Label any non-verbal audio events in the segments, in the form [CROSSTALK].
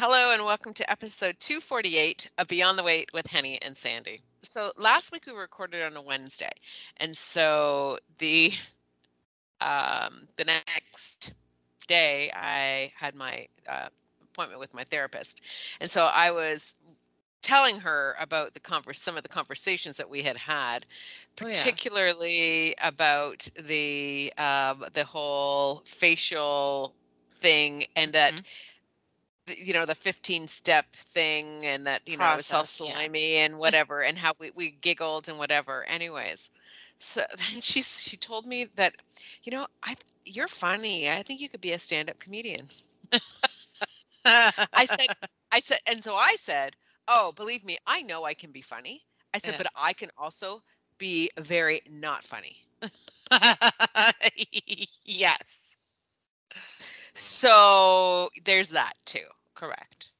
Hello and welcome to episode 248 of Beyond the Weight with Henny and Sandy. So last week we recorded on a Wednesday, and so the um, the next day I had my uh, appointment with my therapist, and so I was telling her about the converse some of the conversations that we had had Oh, yeah. particularly about the um, the whole facial thing and that Mhm. You know the 15 step thing and that you know it was all Process, yeah. slimy and [LAUGHS] whatever and how we, we giggled and whatever anyways so then she she told me that you know i you're funny i think you could be a stand-up comedian i said [LAUGHS] i said and so i said oh believe me i know i can be funny i said Yeah. but i can also be very not funny [LAUGHS] yes. So there's that too Correct.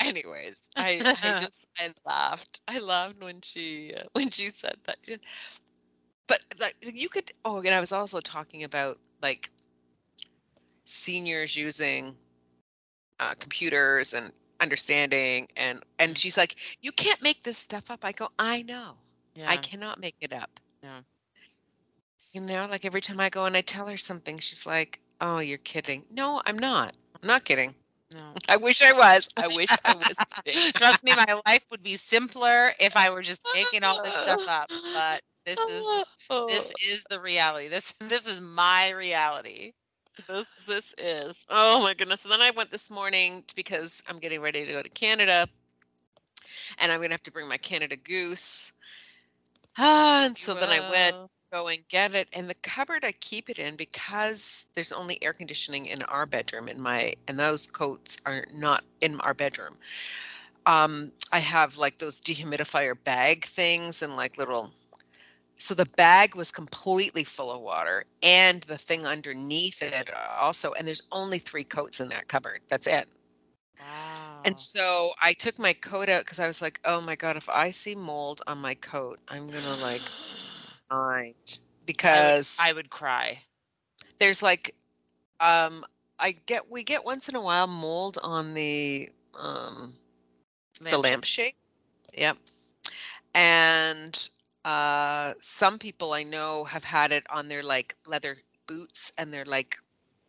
anyways i i [LAUGHS] just i laughed i laughed when she uh, [LAUGHS] when she said that but like you could oh and i was also talking about like seniors using uh, computers and understanding and and Mm. she's like you can't make this stuff up i go i know Yeah. i cannot make it up Yeah. you know like every time i go and i tell her something she's like oh you're kidding no i'm not i'm not kidding No. [LAUGHS] i wish i was i wish i was [LAUGHS] kidding. Trust me, my life would be simpler if I were just making all this stuff up. But [LAUGHS] this is this oh. is the reality. This this is my reality. this this is oh my goodness and then i went this morning because i'm getting ready to go to canada and i'm gonna have to bring my canada goose ah, and so then i went go and get it and the cupboard i keep it in because there's only air conditioning in our bedroom in my and those coats are not in our bedroom um i have like those dehumidifier bag things and like little so the bag was completely full of water and the thing underneath it also and there's only three coats in that cupboard that's it Wow. And so i took my coat out because i was like oh my god if i see mold on my coat i'm gonna like [GASPS] mind I would, because I would cry. there's like um i get we get once in a while mold on the um the Lampshade. lampshade yep and uh some people i know have had it on their like leather boots and their like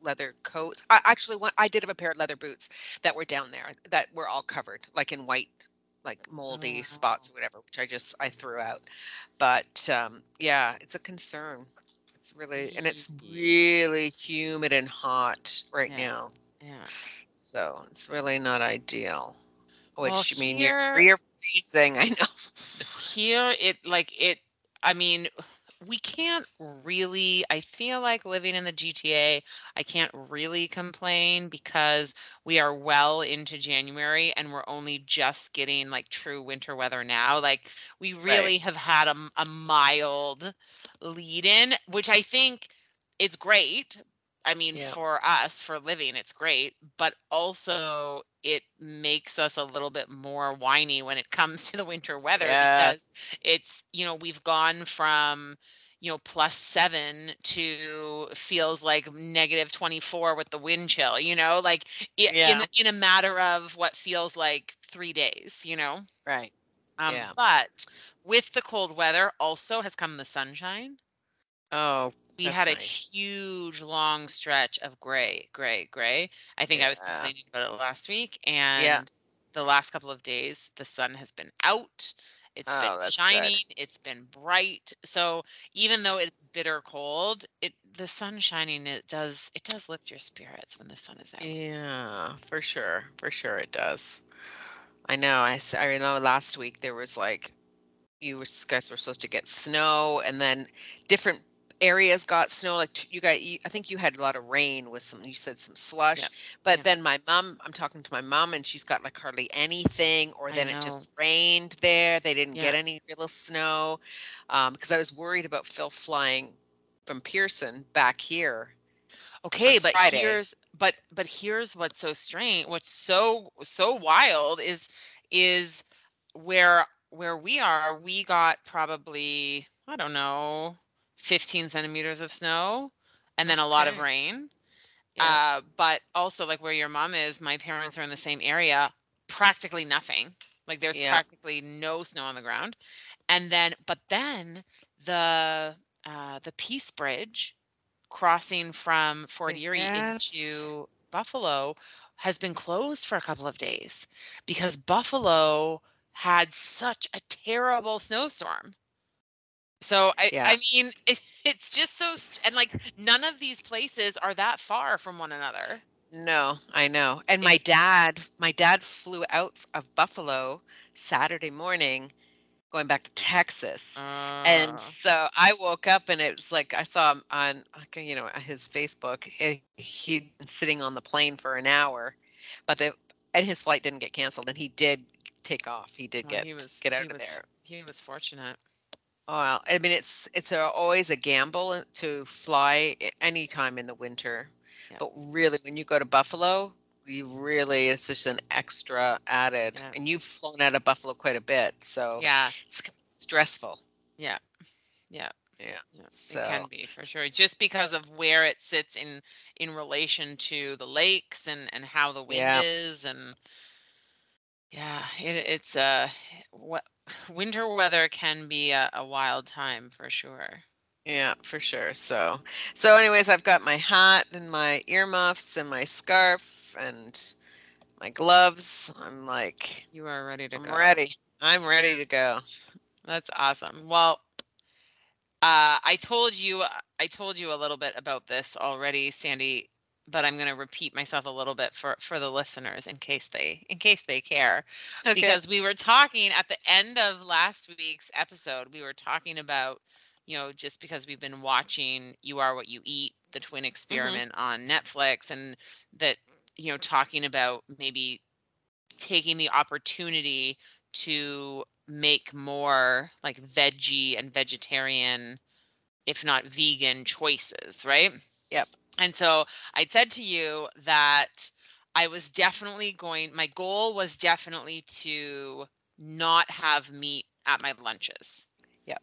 leather coats i actually went i did have a pair of leather boots that were down there that were all covered like in white like moldy wow. spots or whatever which i just i threw out but um yeah it's a concern it's really and it's really humid and hot right Yeah. now Yeah. so it's really not ideal which Well, I mean you're here you're freezing [LAUGHS] i know here it like it i mean we can't really i feel like living in the gta i can't really complain because we are well into january and we're only just getting like true winter weather now like we really have had a mild lead in which i think is great i mean Yeah. for us for living it's great but also it makes us a little bit more whiny when it comes [LAUGHS] to the winter weather because it's you know we've gone from you know plus seven to feels like negative 24 with the wind chill you know like i- in, in a matter of what feels like three days you know? Right. Um, Yeah. but with the cold weather also has come the sunshine oh we That's had a nice. huge long stretch of gray gray gray i think i was Yeah. complaining about it last week and the last couple of days the sun has been out It's Oh, been that's good. shining, it's been bright. So even though it's bitter cold, it the sun shining it does it does lift your spirits when the sun is out. Yeah, for sure. For sure it does. I know. I, s- I know last week there was like, you guys were supposed to get snow and then different areas got snow. Like you got, you, I think you had a lot of rain with some, you said some slush. Yeah, But yeah. then my mom, I'm talking to my mom and she's got like hardly anything, or then it just rained there. They didn't get any real snow. Um, because I was worried about Phil flying from Pearson back here. Okay, but Friday. here's but but here's what's so strange, what's so so wild is is where where we are, we got probably, I don't know, 15 centimeters of snow and then a lot of rain. Yeah. Uh, but also like where your mom is, my parents are in the same area, practically nothing. Like there's Yeah. practically no snow on the ground. And then, but then the uh, the Peace Bridge crossing from Fort Erie Yes. into Buffalo has been closed for a couple of days because Buffalo had such a terrible snowstorm. So I, Yeah. I mean, it, it's just so, and like none of these places are that far from one another. No, I know. And my dad, my dad flew out of Buffalo Saturday morning, going back to Texas. Uh, And so I woke up and it was like I saw him on, you know, his Facebook. He, he'd been sitting on the plane for an hour, but the and his flight didn't get canceled, and he did take off. He did well, get he was, get out of was, there. He was fortunate. Well, I mean, it's it's a, always a gamble uh, to fly a- anytime in the winter, Yeah. but really, when you go to Buffalo, you really it's just an extra added. Yeah. And you've flown out of Buffalo quite a bit, so Yeah, it's stressful. yeah, yeah. Yeah. Yeah, it can be for sure. Just because of where it sits in in relation to the lakes and and how the wind is and yeah, it, it's uh what [SIGHS] winter weather can be a, a wild time for sure. yeah, for sure. So so, anyways, I've got my hat and my earmuffs and my scarf and my gloves. I'm like, You are ready to go. I'm go. ready. I'm ready to go. That's awesome. Well, uh, I told you I told you a little bit about this already, Sandy, but I'm going to repeat myself a little bit for for the listeners in case they in case they care. Okay. because we were talking at the end of last week's episode we were talking about you know just because we've been watching you are what you eat the twin mm-hmm. experiment on netflix and that you know talking about maybe taking the opportunity to make more like veggie and vegetarian if not vegan choices right Yep. And so i'd said to you that I was definitely going, my goal was definitely to not have meat at my lunches. Yep.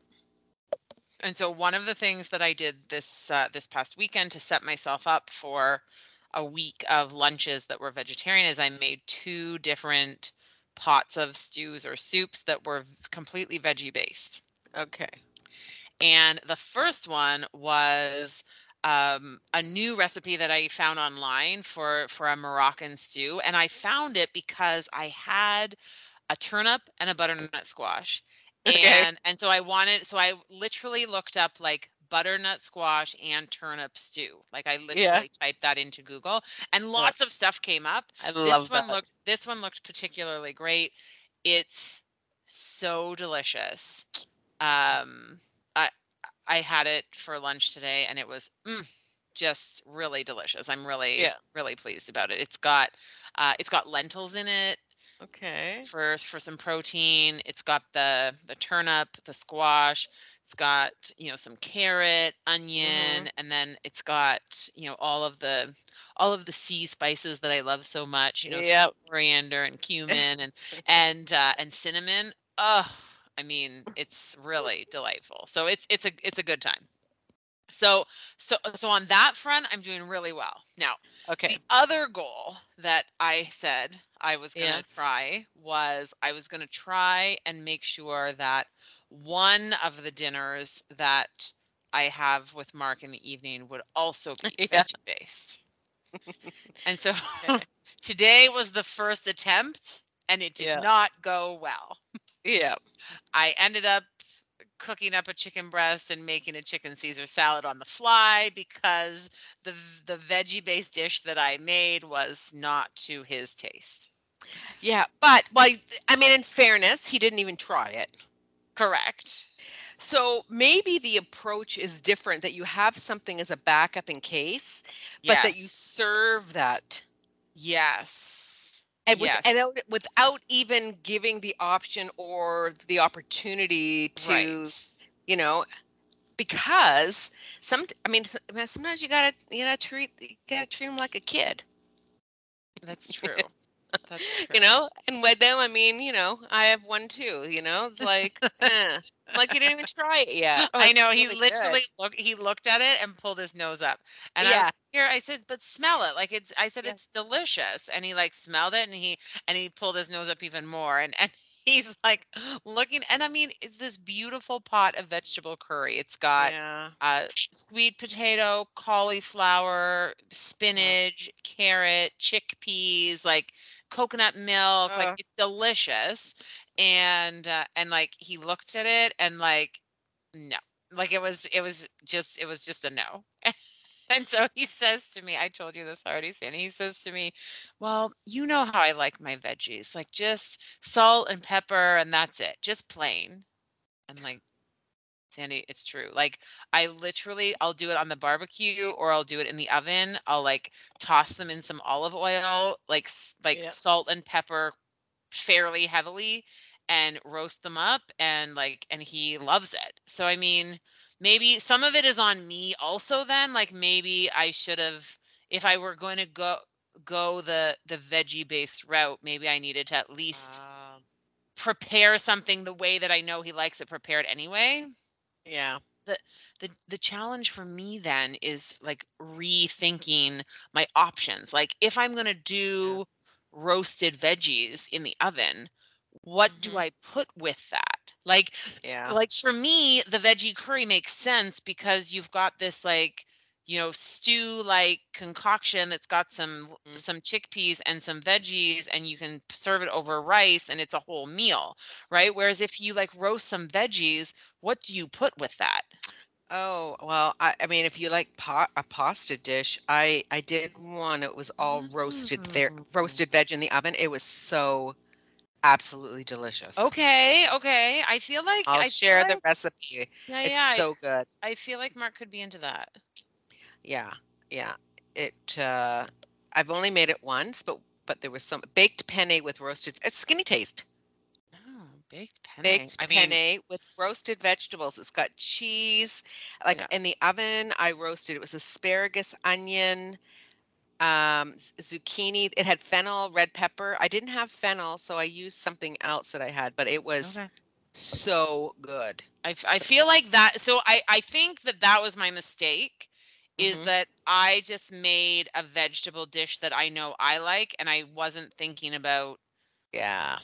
And so one of the things that I did this uh, this past weekend to set myself up for a week of lunches that were vegetarian is I made two different pots of stews or soups that were completely veggie based. Okay. And the first one was um, a new recipe that I found online for for a Moroccan stew, and I found it because I had a turnip and a butternut squash, Okay. and and so I wanted, so I literally looked up like butternut squash and turnip stew. Like I literally typed that into Google, and lots of stuff came up I this love one that. looked this one looked particularly great it's so delicious um i had it for lunch today and it was mm, just really delicious. I'm really Yeah. really pleased about it. It's got uh it's got lentils in it Okay. for for some protein. It's got the the turnip the squash. It's got you know some carrot onion and then it's got you know all of the all of the sea spices that i love so much you know Yep. coriander and cumin and [LAUGHS] and uh, and cinnamon. Oh i mean [LAUGHS] it's really delightful so it's it's a it's a good time so so so on that front i'm doing really well now Okay. the other goal that I said I was going to Yes. try was I was going to try and make sure that one of the dinners that I have with Mark in the evening would also [LAUGHS] be Yeah. veggie based. [LAUGHS] and so today was the first attempt and it did Yeah. not go well. Yeah. I ended up cooking up a chicken breast and making a chicken Caesar salad on the fly because the the veggie based dish that I made was not to his taste. Yeah. But well, I mean, in fairness, he didn't even try it. Correct. So maybe the approach is different that you have something as a backup in case, but that you serve that Yes. And, with, Yes. and out- without even giving the option or the opportunity to, right. you know, because some, I mean, s- I mean, sometimes you gotta, you gotta treat, you gotta treat them like a kid. That's [LAUGHS] true. [LAUGHS] You know, and with them, I mean, you know, I have one too. You know, it's like, eh. like you didn't even try it yet. Oh, [LAUGHS] I know. He literally looked. He looked at it and pulled his nose up, and yeah. I was here. I said, "But smell it." Like it's. I said, yeah. "It's delicious," and he like smelled it, and he and he pulled his nose up even more, and and [LAUGHS] he's like looking and i mean it's this beautiful pot of vegetable curry it's got yeah. uh, sweet potato cauliflower spinach carrot chickpeas like coconut milk uh. like it's delicious and uh, and like he looked at it and like no like it was it was just it was just a no [LAUGHS] and so he says to me, I told you this already, Sandy. He says to me, Well, you know how I like my veggies, like just salt and pepper, and that's it, just plain. And like, Sandy, it's true. Like, I literally, I'll do it on the barbecue or I'll do it in the oven. I'll like toss them in some olive oil, like like yep. salt and pepper fairly heavily and roast them up and like and he loves it. So I mean, maybe some of it is on me also then like maybe i should have if i were going to go go the the veggie based route maybe i needed to at least uh, prepare something the way that i know he likes it prepared anyway yeah the the the challenge for me then is like rethinking my options like if i'm going to do roasted veggies in the oven what mm-hmm. do i put with that like, yeah. Like for me, the veggie curry makes sense because you've got this like, you know, stew like concoction that's got some mm-hmm. some chickpeas and some veggies and you can serve it over rice and it's a whole meal, right? Whereas if you like roast some veggies, what do you put with that? Oh, well, I, I mean, if you like pot, a pasta dish, I I did one. It was all roasted there, mm. roasted veg in the oven. It was so absolutely delicious. Okay, okay. I feel like I'll I share the like, recipe. Yeah, it's yeah, so good. I feel like Mark could be into that. Yeah, yeah. It. uh I've only made it once, but but there was some baked penne with roasted. It's Skinnytaste. Oh, baked penne. Baked I penne mean, with roasted vegetables. It's got cheese. Like yeah. in the oven, I roasted. It was asparagus, onion, um, zucchini. It had fennel, red pepper. I didn't have fennel, so I used something else that I had, but it was okay. so good. I, I feel like that. So I, I think that that was my mistake is mm-hmm. that I just made a vegetable dish that I know I like and I wasn't thinking about yeah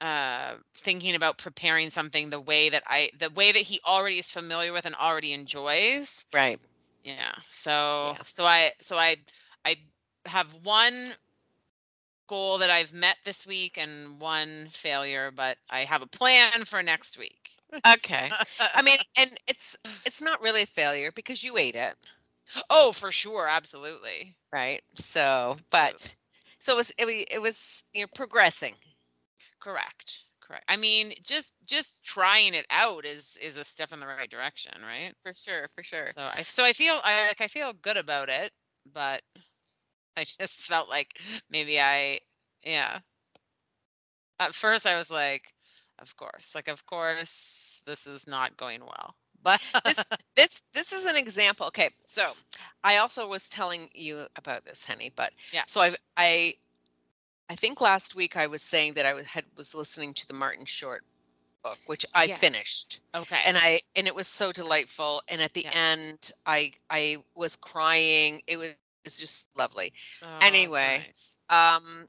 uh thinking about preparing something the way that I the way that he already is familiar with and already enjoys. Right. Yeah. So yeah. so I so I I have one goal that I've met this week and one failure, but I have a plan for next week. okay. I mean, [LAUGHS] and it's it's not really a failure because you ate it. Oh, for sure, absolutely. Right. So, but so it was it, it was you're progressing. Correct correct. I mean, just just trying it out is is a step in the right direction, right? For sure, for sure. So I so I feel I like I feel good about it, but I just felt like maybe I yeah. At first I was like, of course. Like of course this is not going well. But this [LAUGHS] this this is an example. Okay, so I also was telling you about this, Henny, but yeah. So I I I think last week I was saying that I was had was listening to the Martin Short book, which I yes. finished. Okay. And I and it was so delightful. And at the yeah. end, I I was crying. It was, was just lovely. Oh, anyway, nice. um,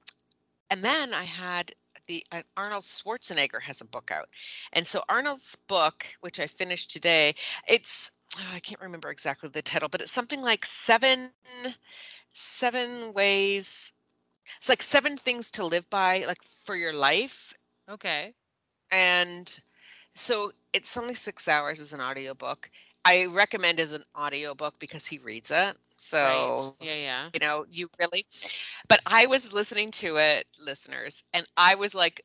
and then I had the uh, Arnold Schwarzenegger has a book out, and so Arnold's book, which I finished today, it's oh, I can't remember exactly the title, but it's something like seven seven ways it's like seven things to live by, like for your life. Okay. And so it's only six hours as an audiobook. I recommend as an audiobook because he reads it. So right. yeah, yeah. You know, you really but I was listening to it, listeners, and I was like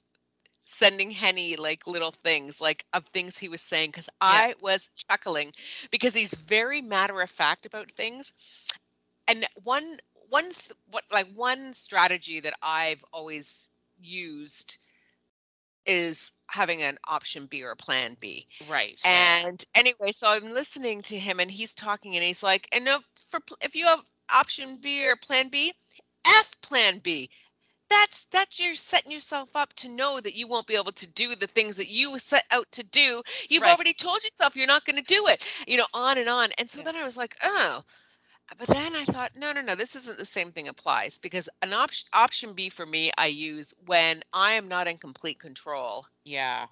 sending Henny like little things like of things he was saying because yeah. I was chuckling because he's very matter of fact about things. And one one th- what like one strategy that I've always used is having an option B or a plan B. Right. And yeah. anyway, so I'm listening to him and he's talking and he's like, and if for if you have option B or plan B, F plan B. that's that you're setting yourself up to know that you won't be able to do the things that you set out to do. You've Right. already told yourself you're not going to do it. You know, on and on. And so Yeah. then I was like, oh. Uh, but then I thought, no, no, no, this isn't the same thing applies because an option option B for me I use when I am not in complete control Yeah.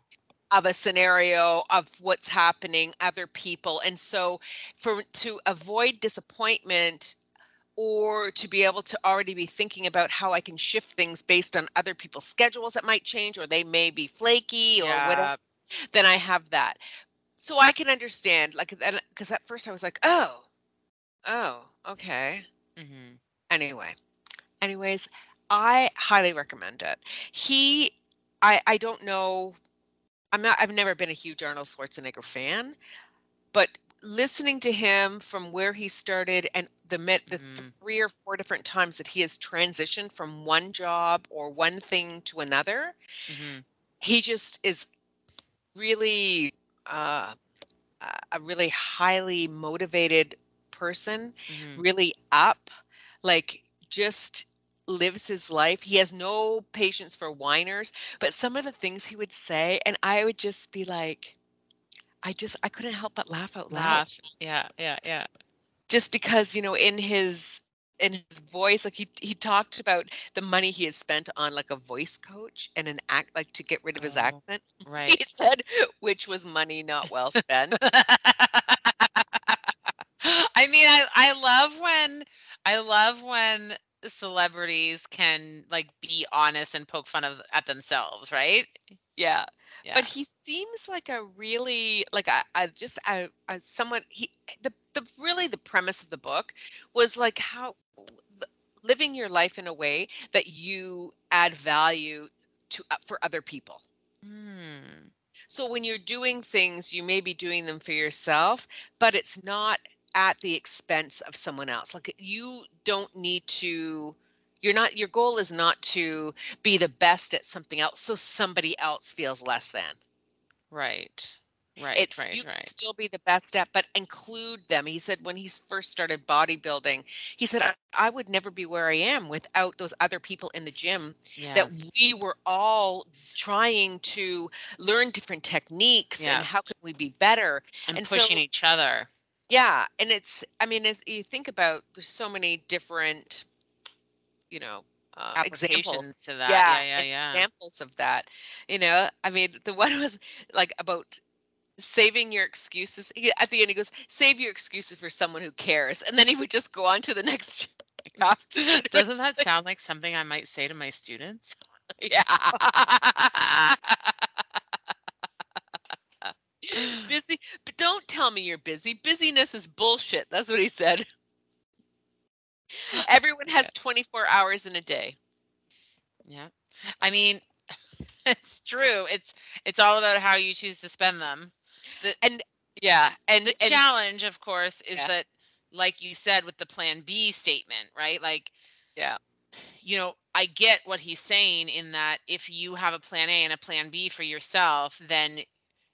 of a scenario of what's happening other people and so for to avoid disappointment or to be able to already be thinking about how I can shift things based on other people's schedules that might change or they may be flaky or whatever then I have that so I can understand like then because at first I was like oh oh okay. Hmm anyway. Anyways I highly recommend it. He I I don't know I'm not I've never been a huge Arnold Schwarzenegger fan, but listening to him from where he started and the mit the Mhm. three or four different times that he has transitioned from one job or one thing to another, hmm he just is really uh, a a really highly motivated person, hmm really up, like just lives his life. He has no patience for whiners, but some of the things he would say, and I would just be like, I just I couldn't help but laugh out loud. Laugh. Yeah. Yeah. Yeah. Just because, you know, in his in his voice, like he he talked about the money he had spent on like a voice coach and an act like to get rid of his Oh, accent. [LAUGHS] Right. He said, which was money not well spent. [LAUGHS] I mean, I I love when I love when celebrities can like be honest and poke fun of at themselves, right? Yeah. Yeah. But he seems like a really like a, a just a, a someone he the the really the premise of the book was like how living your life in a way that you add value to uh, for other people. Mm, So when you're doing things, you may be doing them for yourself, but it's not at the expense of someone else. Like you don't need to you're not your goal is not to be the best at something else so somebody else feels less than. right. Right. It's right. you can right. still be the best at, but include them. He said when he first started bodybuilding, he said I, I would never be where I am without those other people in the gym Yeah. that we were all trying to learn different techniques Yeah. and how can we be better. and, and pushing so- each other. Yeah, and it's I mean you think about there's so many different you know uh, examples to that. yeah, Yeah. Yeah. Yeah. examples of that. You know, I mean, the one [LAUGHS] was like about saving your excuses. He, at the end, he goes, "Save your excuses for someone who cares," and then he would just go on to the [LAUGHS] next. Doesn't [LAUGHS] that sound like something I might say to my students? Yeah, [LAUGHS] busy, but don't tell me you're busy. Busyness is bullshit. That's what he said. [LAUGHS] Everyone has 24 hours in a day. yeah. I mean, [LAUGHS] it's true. It's it's all about how you choose to spend them. And yeah, and, The and challenge, of course, is Yeah. that, like you said with the Plan B statement, right? Like, Yeah. you know, I get what he's saying in that if you have a Plan A and a Plan B for yourself, then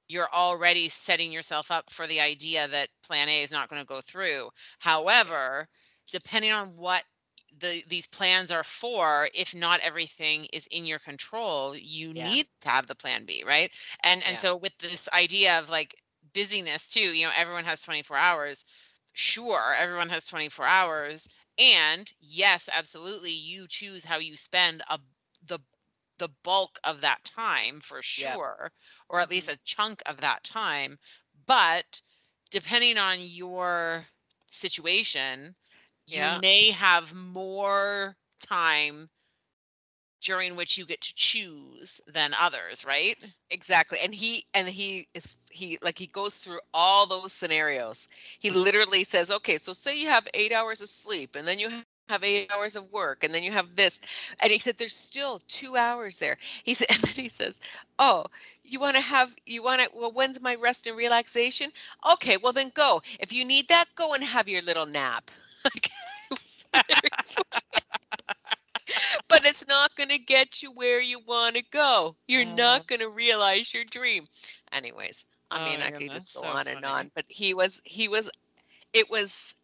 you're already setting yourself up for the idea that Plan A is not going to go through. However, depending on what the these plans are for if not everything is in your control you Yeah. need to have the plan b right and and Yeah. so with this idea of like busyness too you know everyone has 24 hours sure everyone has 24 hours and yes absolutely you choose how you spend a the the bulk of that time for Yep. sure or at least mm-hmm. a chunk of that time but depending on your situation you may have more time during which you get to choose than others right Exactly. And he and he is he like he goes through all those scenarios. He mm-hmm. literally says, "Okay, so say you have 8 hours of sleep and then you have 8 hours of work and then you have this." And he said there's still 2 hours there. He said [LAUGHS] and then he says, "Oh, you want to have you want to well when's my rest and relaxation? Okay, well then go. If you need that, go and have your little nap." [LAUGHS] Like, it was very funny. but it's not going to get you where you want to go. You're Oh. not going to realize your dream. Anyways, I Oh mean, I could just go so on and on, but he was, he was, it was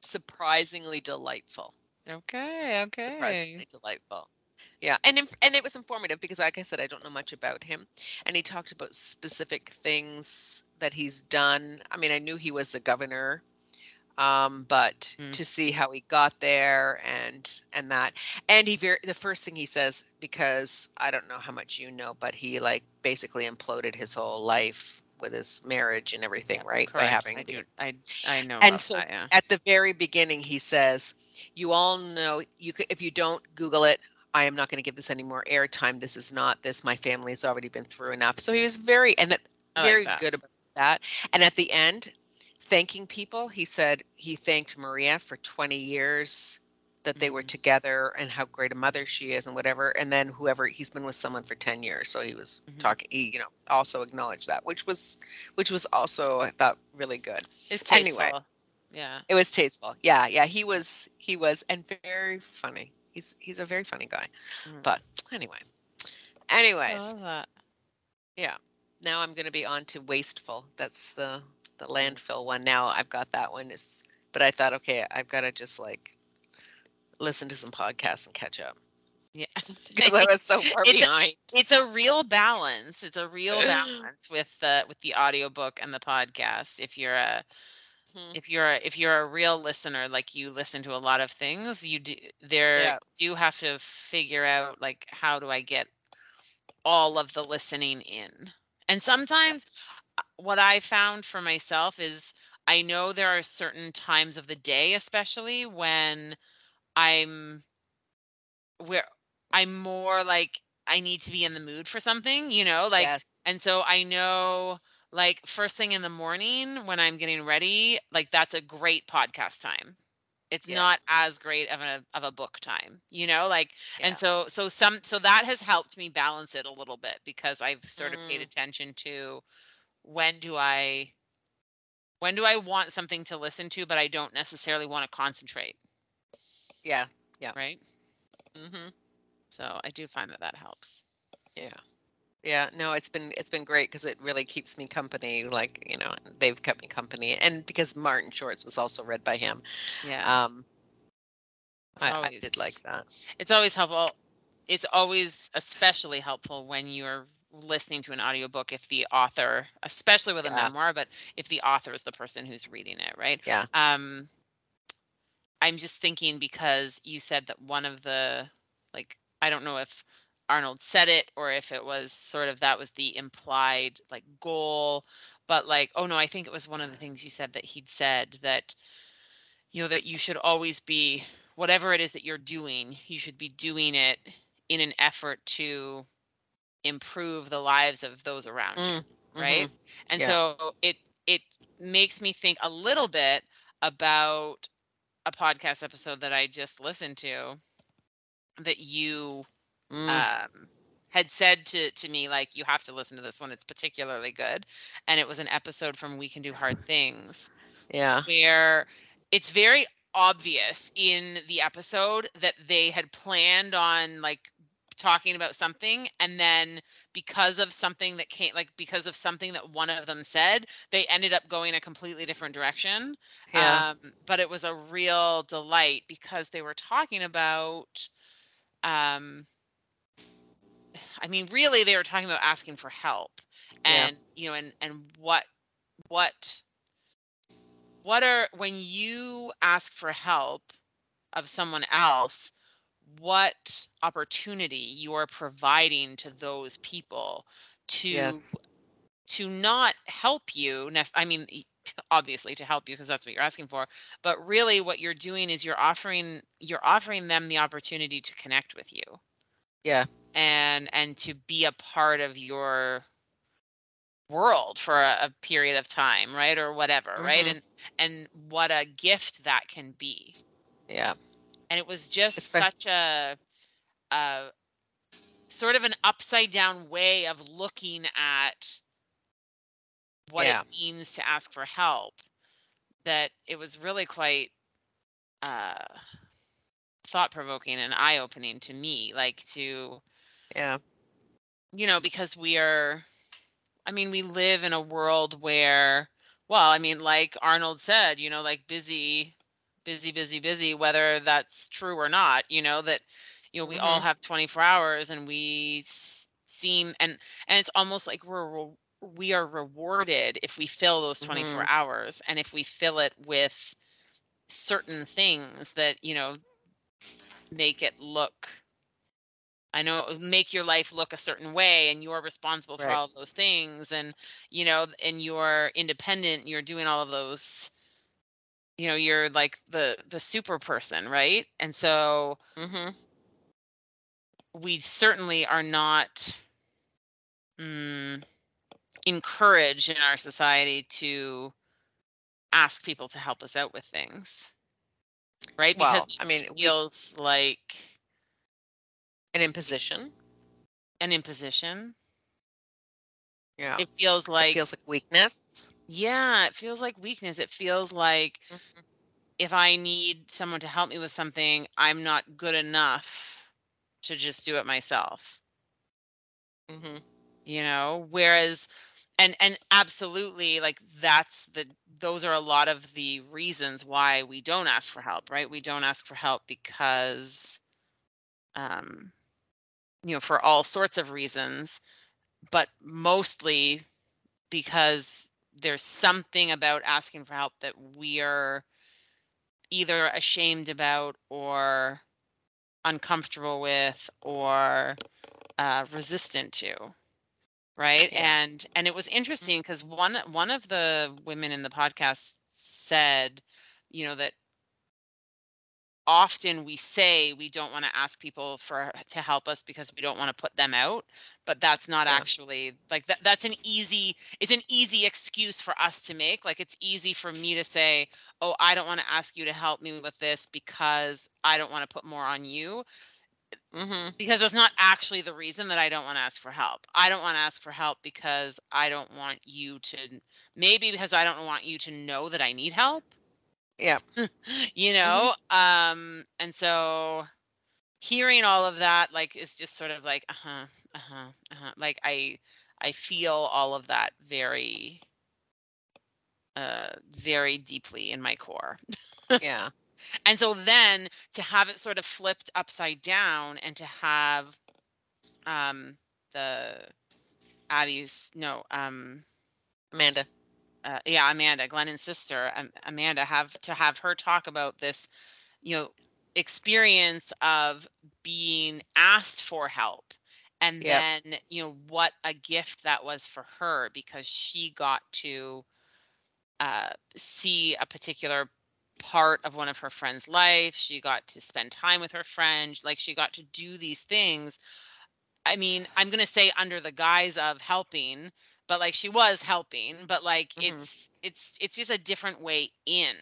surprisingly delightful. Okay okay Surprisingly delightful. Yeah, and inf- and it was informative because, like I said, I don't know much about him, and he talked about specific things that he's done. I mean, I knew he was the governor, um, but Mm. to see how he got there and and that, and he very the first thing he says because I don't know how much you know, but he like basically imploded his whole life with his marriage and everything, right? By Correct. having I the- do. I I know. and so that, yeah. at the very beginning he says you all know you could if you don't google it i am not going to give this any more airtime this is not this my family has already been through enough so he was very and that, like very that. good about that and at the end thanking people he said he thanked maria for 20 years that they were Mhm. together and how great a mother she is and whatever and then whoever he's been with someone for 10 years so he was Mhm. talking he you know also acknowledged that which was which was also i thought really good It's tasteful. anyway. Yeah. it was tasteful. Yeah, yeah. He was he was and very funny. He's he's a very funny guy. Mm. But anyway. Anyways, yeah. now I'm gonna be on to wasteful. That's the the Mm. landfill one. Now I've got that one. Is but I thought, okay, I've gotta just like listen to some podcasts and catch up. Yeah. [LAUGHS] [LAUGHS] Because I was so far It's a- it's a real balance. It's a real balance with the with the audiobook and the podcast. If you're a Mhm. if you're a, if you're a real listener, like you listen to a lot of things, you do there Yeah. you have to figure out like how do I get all of the listening in. And sometimes uh, what I found for myself is I know there are certain times of the day, especially when I'm where I'm more like I need to be in the mood for something, you know, like yes. and so I know like first thing in the morning when I'm getting ready, like that's a great podcast time. It's Yeah. not as great of a of a book time, you know, like Yeah. and so so some so that has helped me balance it a little bit because I've sort of paid Mm. attention to when do I when do I want something to listen to but I don't necessarily want to concentrate, Yeah. Yeah. Right? hmm So I do find that that helps. Yeah. Yeah, no, it's been it's been great because it really keeps me company. Like you know, they've kept me company, and because Martin Short's was also read by him, Yeah. um, I, I did like that. it's always helpful it's always especially helpful when you're listening to an audiobook if the author especially with a Yeah. memoir but if the author is the person who's reading it right Yeah. um i'm just thinking because you said that one of the like i don't know if arnold said it or if it was sort of that was the implied like goal but like oh no i think it was one of the things you said that he'd said that you know that you should always be whatever it is that you're doing you should be doing it in an effort to improve the lives of those around you Mm, right mhm. and Yeah. so it it makes me think a little bit about a podcast episode that i just listened to that you Mm, um had said to to me like you have to listen to this one. It's particularly good. And it was an episode from we can do hard things yeah. where it's very obvious in the episode that they had planned on like talking about something and then because of something that came like because of something that one of them said they ended up going a completely different direction Yeah. um, but it was a real delight because they were talking about um i mean really they were talking about asking for help Yeah. and you know and and what what what are when you ask for help of someone else what opportunity you are providing to those people to Yes. to not help you i mean [LAUGHS] obviously to help you because that's what you're asking for but really what you're doing is you're offering you're offering them the opportunity to connect with you Yeah. and and to be a part of your world for a, a period of time right or whatever right Mhm. and and what a gift that can be Yeah. And it was just such a a sort of an upside down way of looking at what Yeah. it means to ask for help that it was really quite uh thought provoking and eye opening to me like to Yeah. you know because we are i mean we live in a world where well i mean like arnold said you know like busy busy busy busy whether that's true or not you know that you know we all Mhm. have 24 hours and we s- seem and and it's almost like we're we are rewarded if we fill those 24 Mhm. hours and if we fill it with certain things that you know make it look I know make your life look a certain way and you're responsible for Right. all of those things and you know and you're independent you're doing all of those you know you're like the the super person right and so Mhm. we certainly are not mm, encouraged in our society to ask people to help us out with things right Well, because I it mean, we- feels like An imposition. an imposition Yeah. it feels like It feels like weakness. Yeah it feels like weakness it feels like Mhm. if I need someone to help me with something, I'm not good enough to just do it myself, Mhm. you know? Whereas and and absolutely like that's the those are a lot of the reasons why we don't ask for help, right? We don't ask for help because um you know, for all sorts of reasons, but mostly because there's something about asking for help that we are either ashamed about or uncomfortable with or uh, resistant to right Yeah. and and it was interesting because one one of the women in the podcast said you know that often we say we don't want to ask people for to help us because we don't want to put them out but that's not Yeah. actually like that that's an easy it's an easy excuse for us to make like it's easy for me to say oh i don't want to ask you to help me with this because i don't want to put more on you Mhm. because that's not actually the reason that i don't want to ask for help i don't want to ask for help because i don't want you to maybe because i don't want you to know that i need help Yeah. [LAUGHS] you know um and so hearing all of that like is just sort of like uh-huh uh-huh uh-huh like i i feel all of that very uh very deeply in my core [LAUGHS] Yeah. and so then to have it sort of flipped upside down and to have um the abby's no um Amanda. Uh, yeah, Amanda, Glennon's sister, um, Amanda, have to have her talk about this, you know, experience of being asked for help, and Yep. then you know what a gift that was for her because she got to uh, see a particular part of one of her friend's life. She got to spend time with her friend, like she got to do these things I mean, I'm gonna say under the guise of helping, but like she was helping, but like Mhm. it's it's it's just a different way in.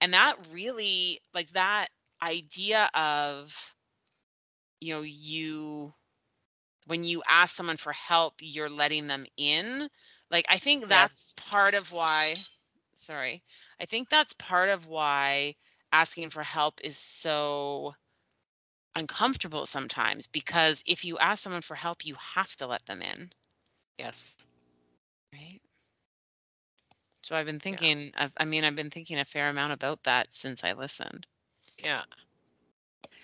And that really like that idea of you know, you when you ask someone for help, you're letting them in. Like I think that's Yes. part of why sorry. I think that's part of why asking for help is so uncomfortable sometimes because if you ask someone for help, you have to let them in, Yes. right? So I've been thinking, I've, I mean, I've been thinking a fair amount about that since I listened. Yeah.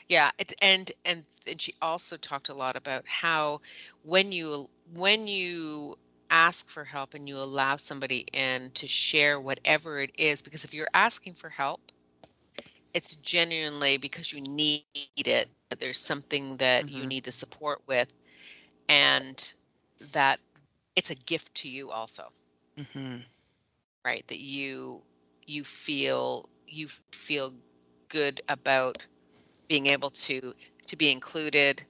Yeah, it, and and and she also talked a lot about how when you when you ask for help and you allow somebody in to share whatever it is because if you're asking for help it's genuinely because you need it that there's something that you Mhm. need the support with and that it's a gift to you also hmm right that you you feel you feel good about being able to to be included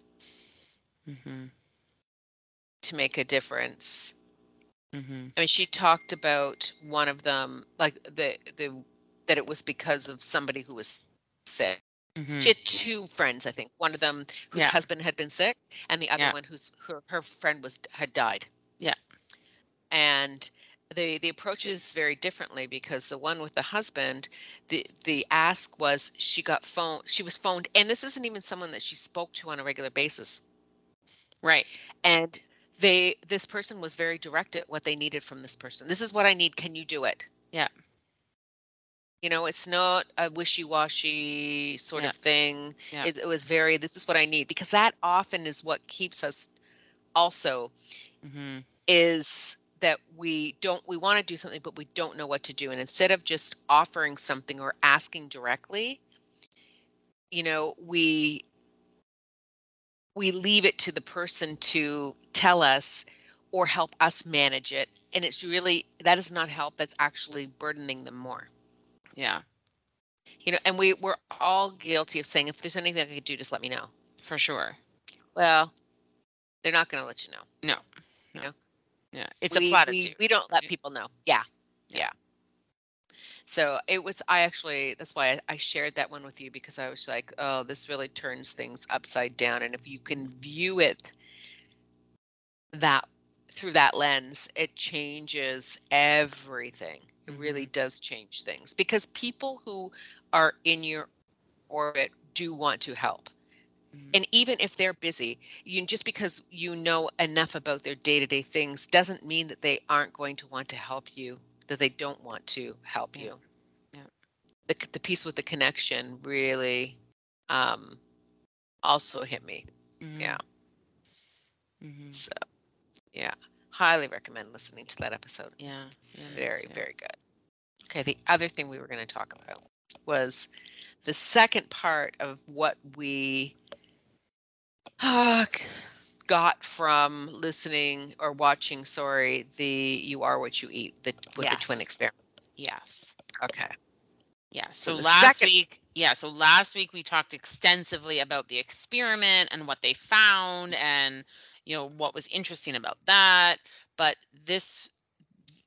mm-hmm. to make a difference hmm i mean she talked about one of them like the the that it was because of somebody who was sick hmm she had two friends i think one of them whose Yeah. husband had been sick and the other Yeah. one whose her, her friend was had died Yeah. and the the approach is very differently because the one with the husband the the ask was she got phone she was phoned and this isn't even someone that she spoke to on a regular basis Right. and they this person was very direct at what they needed from this person this is what i need can you do it Yeah. You know, it's not a wishy-washy sort Yeah. of thing. Yeah. It, it was very, this is what I need, because that often is what keeps us also hmm is that we don't we want to do something but we don't know what to do and instead of just offering something or asking directly you know we we leave it to the person to tell us or help us manage it and it's really that is not help that's actually burdening them more Yeah, you know and we we're all guilty of saying if there's anything i could do just let me know for sure. well they're not going to let you know No, You no. know? Yeah, it's we, a platitude. We, we don't let people know. Yeah. Yeah. Yeah. So it was, I actually, that's why I, I shared that one with you because I was like, oh, this really turns things upside down. And if you can view it that through that lens, it changes everything. It really does change things because people who are in your orbit do want to help. Mhm. And even if they're busy, you just because you know enough about their day-to-day things doesn't mean that they aren't going to want to help you, that they don't want to help Yeah. you. Yeah. The the piece with the connection really um also hit me. Yeah. Mhm. So, yeah. Highly recommend listening to that episode. Yeah. yeah, Very, very good. Okay, the other thing we were going to talk about was the second part of what we uh, got from listening or watching, sorry, the You Are What You Eat the, with the twin Yes. experiment. Yes. Okay. Yeah. So So, last second- week, yeah. So last week we talked extensively about the experiment and what they found and, you know, what was interesting about that. But this,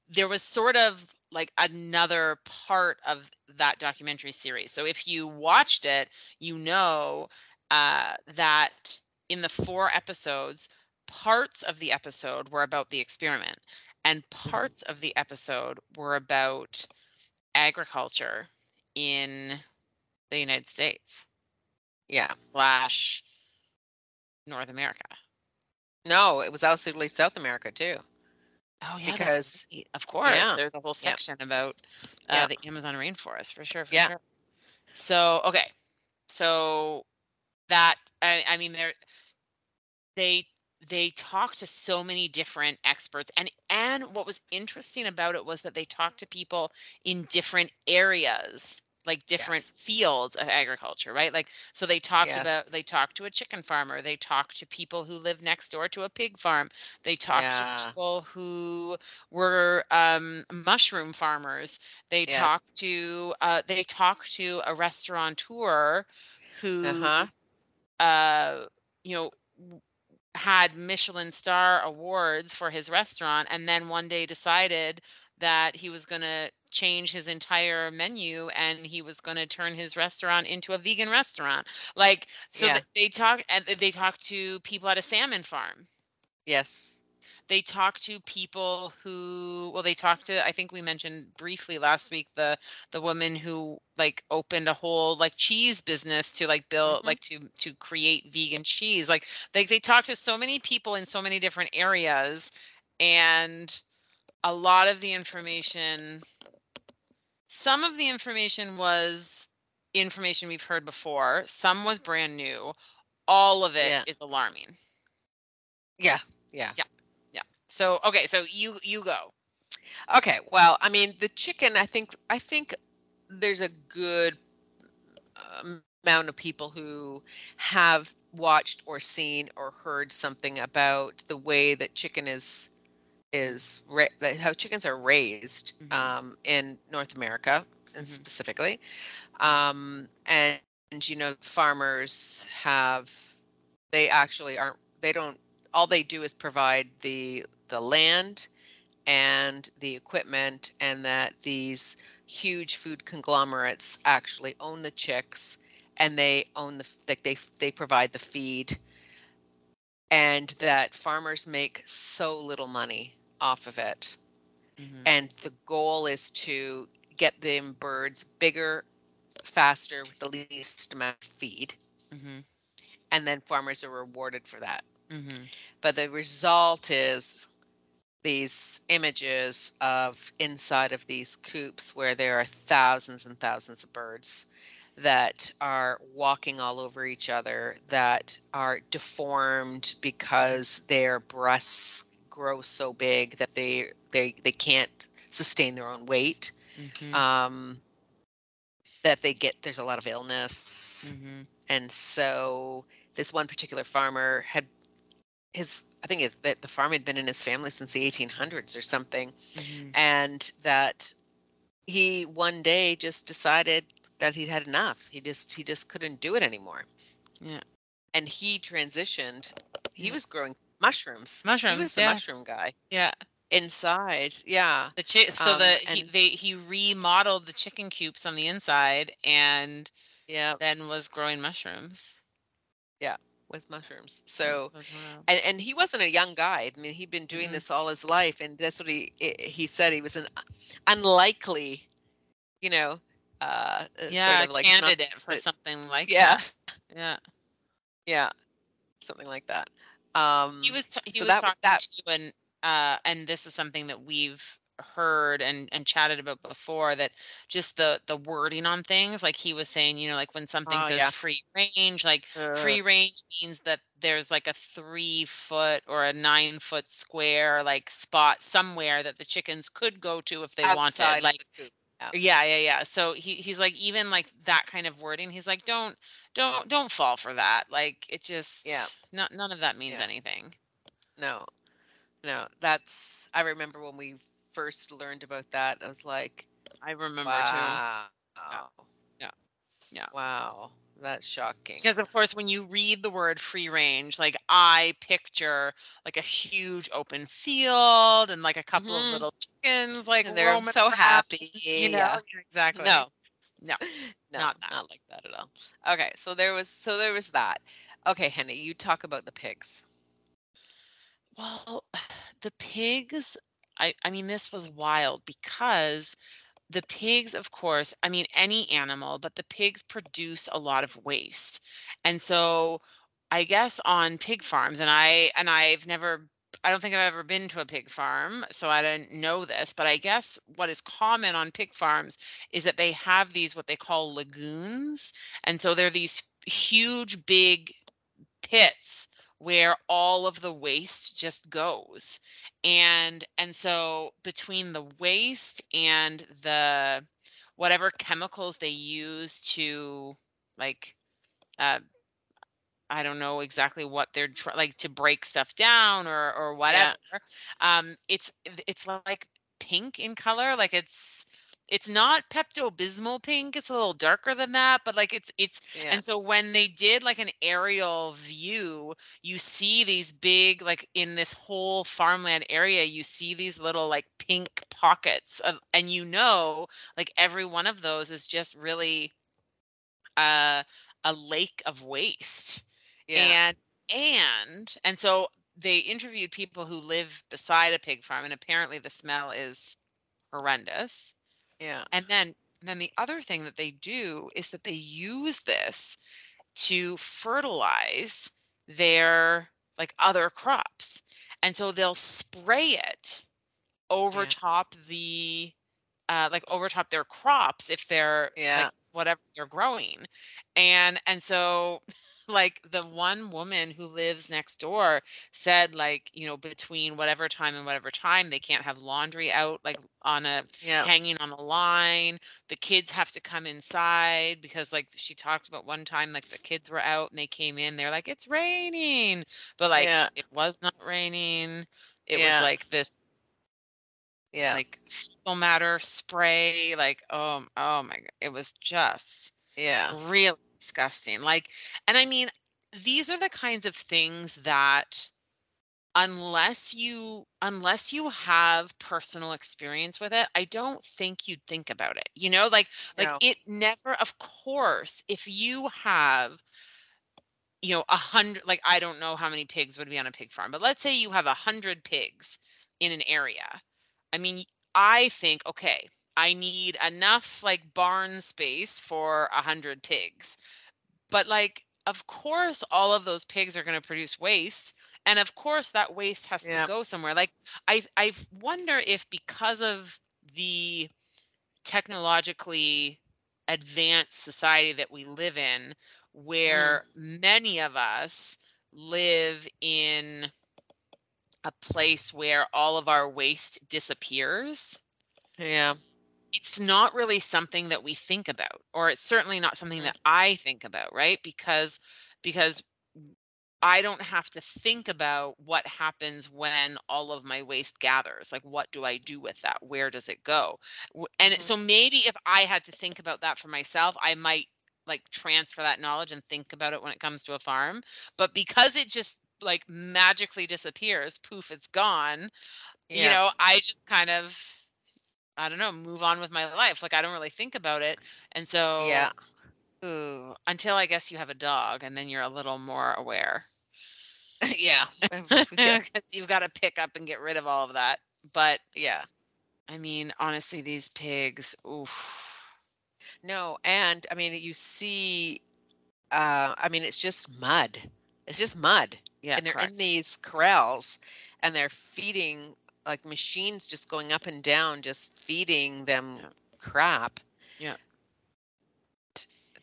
there was sort of like another part of that documentary series. So if you watched it, you know uh, that in the four episodes, parts of the episode were about the experiment and parts of the episode were about agriculture in the United States Yeah. slash North America. No, it was absolutely South America too. Oh yeah, Because- right. of course, yeah. there's a whole section about uh, Yeah. the Amazon rainforest for sure. For Yeah. sure. So okay, so that I, I mean there they they talked to so many different experts and and what was interesting about it was that they talked to people in different areas like different Yes. fields of agriculture right like so they talked about they talked to a chicken farmer they talked to people who live next door to a pig farm they talked Yeah. to people who were um, mushroom farmers they Yes. talked to uh, they talked to a restaurateur who Uh-huh. uh, you know, had Michelin star awards for his restaurant and then one day decided that he was going to change his entire menu and he was going to turn his restaurant into a vegan restaurant. Like so Yeah. they talk and they talk to people at a salmon farm. Yes. They talk to people who well they talk to I think we mentioned briefly last week the the woman who like opened a whole like cheese business to like build Mhm. like to to create vegan cheese like they they talk to so many people in so many different areas and a lot of the information some of the information was information we've heard before some was brand new all of it is alarming. Yeah. alarming Yeah. Yeah. so okay so you you go Okay, well, I mean, the chicken. I think I think there's a good um, amount of people who have watched or seen or heard something about the way that chicken is is ra- how chickens are raised Mhm. um, in North America and Mhm. specifically, um, and, and you know, farmers have they actually aren't they don't all they do is provide the the land and the equipment and that these huge food conglomerates actually own the chicks and they own the like they they provide the feed and that farmers make so little money off of it Mhm. and the goal is to get them birds bigger faster with the least amount of feed Mhm. and then farmers are rewarded for that Mhm. but the result is these images of inside of these coops where there are thousands and thousands of birds that are walking all over each other that are deformed because their breasts grow so big that they they they can't sustain their own weight Mhm. um that they get there's a lot of illness Mhm. and so this one particular farmer had his i think it, that the farm had been in his family since the 1800s or something Mhm. and that he one day just decided that he'd had enough he just he just couldn't do it anymore Yeah. and he transitioned he Yeah. was growing mushrooms Mushrooms. he was the yeah. mushroom guy Yeah. inside yeah The chi- so Um, the he they he remodeled the chicken coops on the inside and yeah then was growing mushrooms. Yeah, with mushrooms so and, and he wasn't a young guy. I mean, he'd been doing Mhm. this all his life, and that's what he he said. He was an unlikely, you know, uh, uh, yeah, sort of like candidate for something like yeah, that. Yeah. yeah, something like that. Um, he was t- he so was that talking that- to and uh and this is something that we've heard and and chatted about before that just the the wording on things like he was saying you know like when something Oh, says yeah. free range like free range means that there's like a three foot or a nine foot square like spot somewhere that the chickens could go to if they outside wanted like the. Yeah yeah yeah so he, he's like even like that kind of wording he's like don't don't don't fall for that like it just Yeah. not, none of that means Yeah. anything No, no, that's. I remember when we first learned about that. I was like, i remember too wow, Yeah. Yeah. wow, that's shocking. because of course when you read the word free range like i picture like a huge open field and like a couple Mhm. of little chickens like and they're so around, happy. you know yeah. exactly No. No, [LAUGHS] no, not not, like that at all. Okay, so there was so there was that. Okay, Henny, you talk about the pigs. well [SIGHS] the pigs i i mean this was wild because the pigs of course i mean any animal but the pigs produce a lot of waste. And so i guess on pig farms and i and i've never i don't think i've ever been to a pig farm so i didn't know this but i guess what is common on pig farms is that they have these what they call lagoons and so they're these huge big pits where all of the waste just goes and and so between the waste and the whatever chemicals they use to like uh I don't know exactly what they're tr- like to break stuff down or or whatever. Um, it's it's like pink in color, like it's it's not Pepto Bismol pink. It's a little darker than that, but like it's it's Yeah. and so when they did like an aerial view, you see these big, like in this whole farmland area, you see these little like pink pockets of, and you know, like every one of those is just really uh, a lake of waste. yeah. And and and so they interviewed people who live beside a pig farm, and apparently the smell is horrendous. Yeah. And then and then the other thing that they do is that they use this to fertilize their like other crops. And so they'll spray it over Yeah. top the uh like over top their crops if they're Yeah. like whatever they're growing. And and so [LAUGHS] like the one woman who lives next door said like you know between whatever time and whatever time they can't have laundry out like on a Yeah. hanging on a line. The kids have to come inside because like she talked about one time like the kids were out and they came in they're like it's raining. But like Yeah. it was not raining. It Yeah. was like this Yeah. like fecal matter spray like oh oh my god it was just yeah. really disgusting like and i mean these are the kinds of things that unless you unless you have personal experience with it i don't think you'd think about it you know like like No. it never of course if you have you know a hundred like i don't know how many pigs would be on a pig farm but let's say you have a hundred pigs in an area i mean i think okay i need enough like barn space for a hundred pigs but like of course all of those pigs are going to produce waste and of course that waste has Yeah. to go somewhere like i i wonder if because of the technologically advanced society that we live in mm. where many of us live in a place where all of our waste disappears Yeah. It's not really something that we think about or it's certainly not something Mhm. that i think about right because because i don't have to think about what happens when all of my waste gathers like what do i do with that where does it go and Mhm. so maybe if i had to think about that for myself i might like transfer that knowledge and think about it when it comes to a farm but because it just like magically disappears poof it's gone you know i just kind of I don't know, move on with my life. Like I don't really think about it. And so Yeah. ooh, until I guess you have a dog and then you're a little more aware. [LAUGHS] yeah. [LAUGHS] [LAUGHS] yeah. You've got to pick up and get rid of all of that. But Yeah. I mean, honestly, these pigs, oof. No, and I mean, you see, uh, I mean, it's just mud. It's just mud. Yeah, and they're correct. in these corrals and they're feeding like machines just going up and down, just feeding them Yeah. crap. Yeah.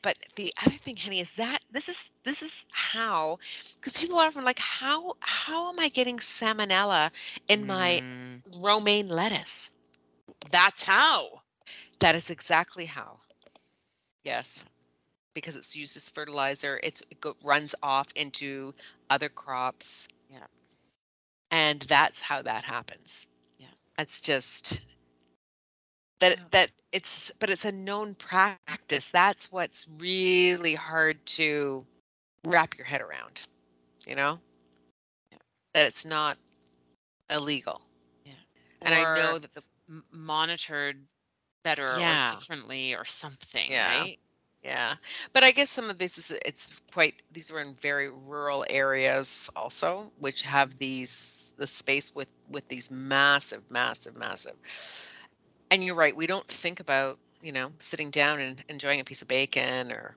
But the other thing, honey, is that this is this is how because people are often like, how how am I getting salmonella in my Mm, romaine lettuce? that's how. That is exactly how. Yes. Because it's used as fertilizer, it's it runs off into other crops. Yeah. And that's how that happens. Yeah. It's just that Yeah. that it's but it's a known practice. That's what's really hard to wrap your head around, you know? Yeah. That it's not illegal. Yeah. And I know that the m- monitored better Yeah. or differently or something, Yeah. right? Yeah, but I guess some of this is it's quite these are in very rural areas also, which have these the space with with these massive, massive, massive. And you're right, we don't think about you know sitting down and enjoying a piece of bacon or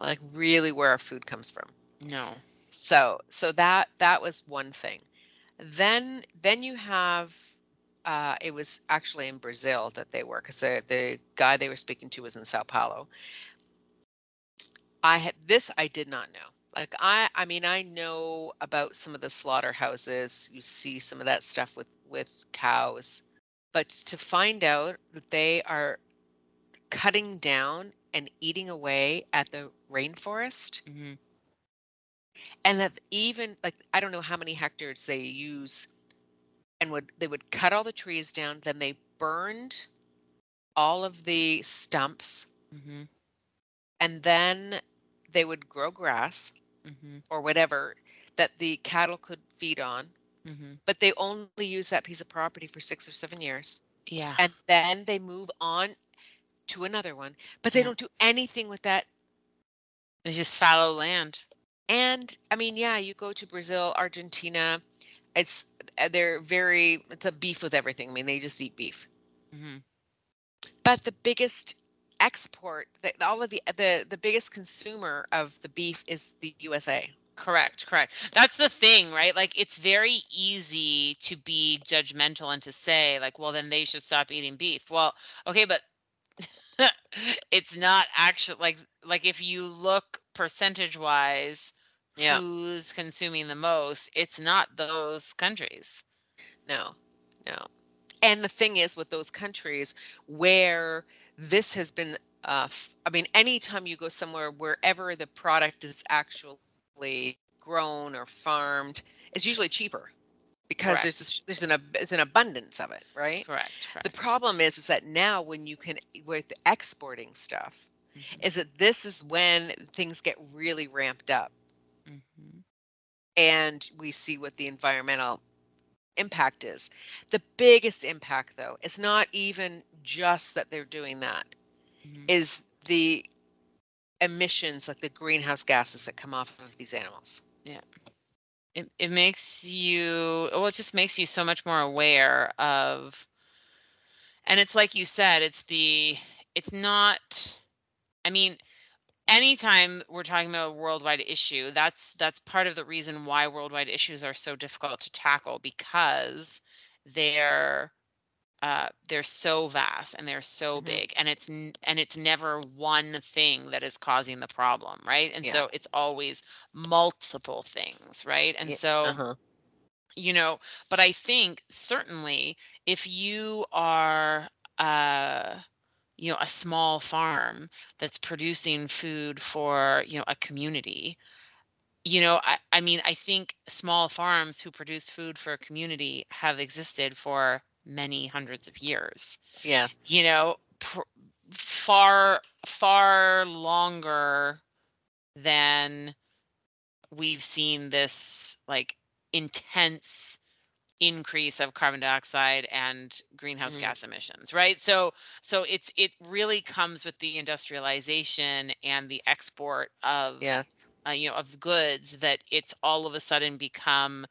like really where our food comes from. No. So so that that was one thing. Then then you have uh, it was actually in Brazil that they were because the the guy they were speaking to was in Sao Paulo. I had this I did not know. Like I I mean I know about some of the slaughterhouses. You see some of that stuff with with cows, but to find out that they are cutting down and eating away at the rainforest hmm and that even like I don't know how many hectares they use and would they would cut all the trees down then they burned all of the stumps hmm and then they would grow grass hmm or whatever that the cattle could feed on hmm but they only use that piece of property for 6 or 7 years Yeah. and then they move on to another one but they Yeah. don't do anything with that It's just fallow land. And I mean, yeah, you go to Brazil, Argentina, it's uh, they're very it's a beef with everything. I mean, they just eat beef. hmm But the biggest export, the, all of the the the biggest consumer of the beef is the USA. Correct, correct. That's the thing, right? Like it's very easy to be judgmental and to say like, well, then they should stop eating beef. Well, okay, but [LAUGHS] it's not actually like like if you look percentage wise Yeah. who's consuming the most, it's not those countries. No, no. And the thing is, with those countries where this has been, uh, I mean, anytime you go somewhere, wherever the product is actually grown or farmed, it's usually cheaper because there's this, there's an there's an abundance of it, right? Correct, correct. The problem is, is that now when you can with exporting stuff, Mhm, is that this is when things get really ramped up, mhm. and we see what the environmental impact is. The biggest impact, though, is not even just that they're doing that, Mhm. is the emissions, like the greenhouse gases that come off of these animals. Yeah. It, it makes you well it just makes you so much more aware of and it's like you said it's the it's not i mean anytime we're talking about a worldwide issue, that's that's part of the reason why worldwide issues are so difficult to tackle because they're uh, they're so vast and they're so Mhm. big and it's n- and it's never one thing that is causing the problem right and Yeah. so it's always multiple things right and Yeah, so uh-huh. you know but i think certainly if you are uh you know a small farm that's producing food for you know a community you know i, I mean i think small farms who produce food for a community have existed for many hundreds of years Yes. you know pr- far far longer than we've seen this like intense increase of carbon dioxide and greenhouse Mhm. gas emissions right so so it's it really comes with the industrialization and the export of Yes. uh, you know of goods that it's all of a sudden become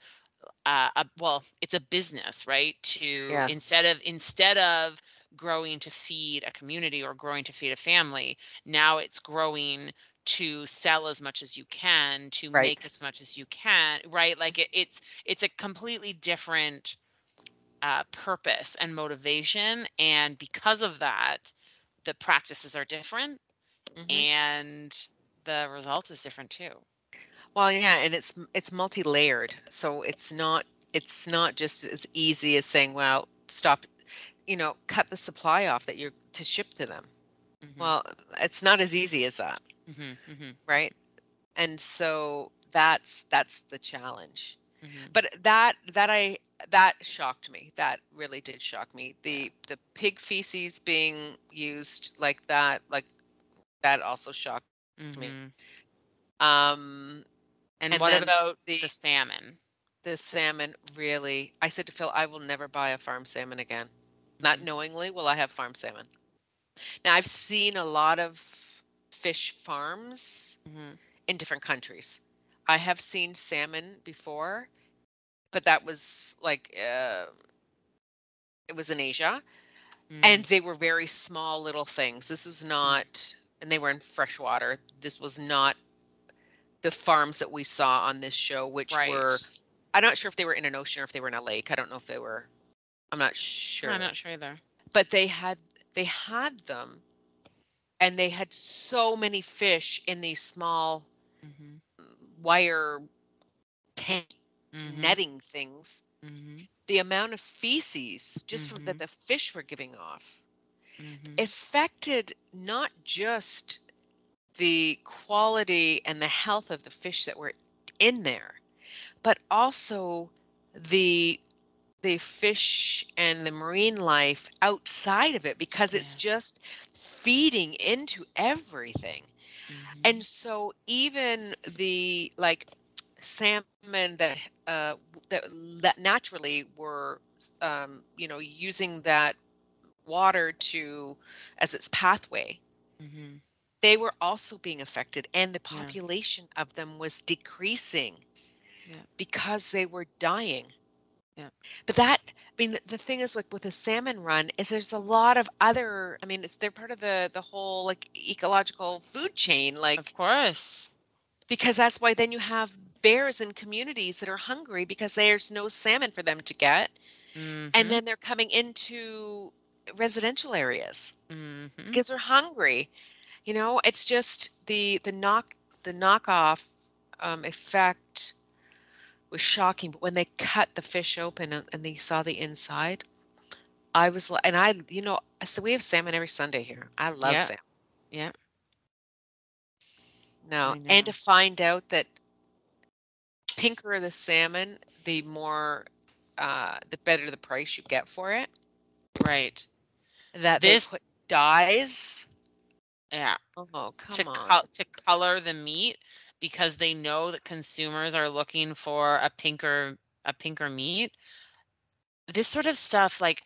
uh, a, well it's a business right to Yes. instead of instead of growing to feed a community or growing to feed a family now it's growing to sell as much as you can to make as much as you can right like it, it's it's a completely different uh, purpose and motivation and because of that the practices are different Mhm. and the result is different too Well, yeah, and it's it's multi-layered, so it's not it's not just as easy as saying, well, stop, you know, cut the supply off that you're to ship to them. Mhm, Well, it's not as easy as that, mhm, mhm, right? And so that's that's the challenge. mhm. But that that I that shocked me. That really did shock me. The the pig feces being used like that, like that also shocked me. Mhm. Um And And what about the- the salmon? the salmon really I said to Phil, I will never buy a farm salmon again. Not knowingly will I have farm salmon. Now I've seen a lot of fish farms Mhm. in different countries. I have seen salmon before, but that was like uh, it was in Asia, and Mm, they were very small little things. This was not, and they were in freshwater. This was not the farms that we saw on this show, which right. were I'm not sure if they were in an ocean or if they were in a lake. I don't know if they were. I'm not sure. I'm not sure either. But they had they had them, and they had so many fish in these small Mhm. wire tank Mhm. netting things. Mhm. The amount of feces just from that Mhm. the fish were giving off Mhm. affected not just the quality and the health of the fish that were in there, but also the the fish and the marine life outside of it because it's Yeah. just feeding into everything. Mhm. And so even the like salmon that uh that that naturally were um you know using that water to as its pathway Mhm. they were also being affected and the Yeah. population of them was decreasing Yeah. because they were dying Yeah. but that i mean the thing is like with a salmon run is there's a lot of other i mean it's they're part of the the whole like ecological food chain like Of course. because that's why then you have bears in communities that are hungry because there's no salmon for them to get Mhm. and then they're coming into residential areas Mhm. because they're hungry you know it's just the the knock the knockoff um, effect was shocking but when they cut the fish open and, and they saw the inside i was like and i you know so we have salmon every sunday here i love Yeah. salmon Yeah. no and to find out that pinker the salmon the more uh the better the price you get for it Right. that This- dyes Yeah. oh come to on col- to color the meat because they know that consumers are looking for a pinker a pinker meat. This sort of stuff like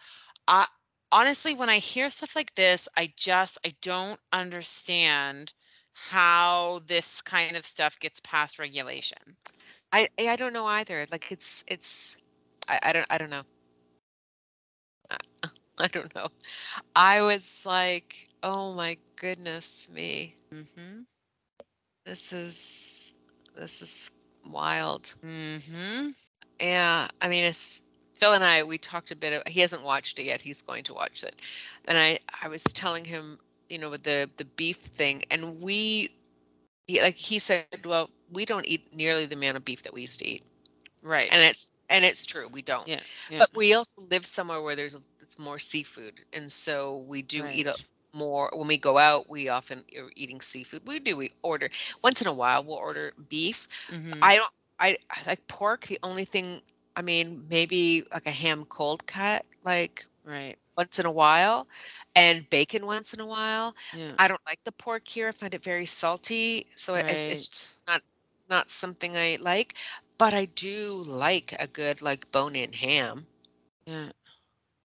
I honestly when I hear stuff like this, I just I don't understand how this kind of stuff gets past regulation. I I don't know either. Like it's it's I, I don't I don't know. I, [LAUGHS] I don't know. I was like, oh my goodness me. Mhm. This is this is wild. Mm-hmm. Yeah, I mean, it's Phil and I. We talked a bit. Of, he hasn't watched it yet. He's going to watch it, and I I was telling him, you know, with the the beef thing, and we, he, like he said, well, we don't eat nearly the amount of beef that we used to eat, Right. and it's and it's true, we don't. yeah. Yeah. But we also live somewhere where there's a, it's more seafood, and so we do eat a, Right. More when we go out. We often are eating seafood. We do. We order once in a while. We'll order beef. Mhm. I don't. I, I like pork. The only thing. I mean, maybe like a ham cold cut, like right. once in a while, and bacon once in a while. Yeah. I don't like the pork here. I find it very salty, so it- it's, just not not something I like. But I do like a good like bone-in ham. yeah.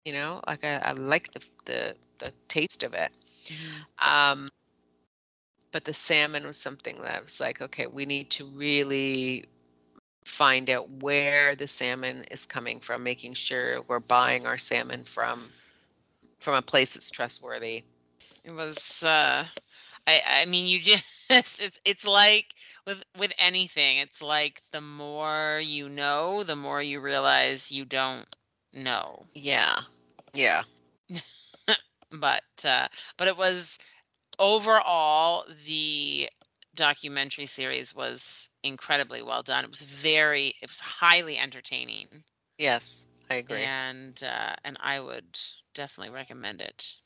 You know, like I, I like the the the taste of it. Mhm. Um, but the salmon was something that was like, okay, we need to really find out where the salmon is coming from, making sure we're buying our salmon from from a place that's trustworthy. It was. uh I. I mean, you [LAUGHS] just. It's. It's like with with anything. It's like the more you know, the more you realize you don't know. Yeah. Yeah. But uh, but it was overall the documentary series was incredibly well done. It was very it was highly entertaining Yes, I agree. and uh, and I would definitely recommend it.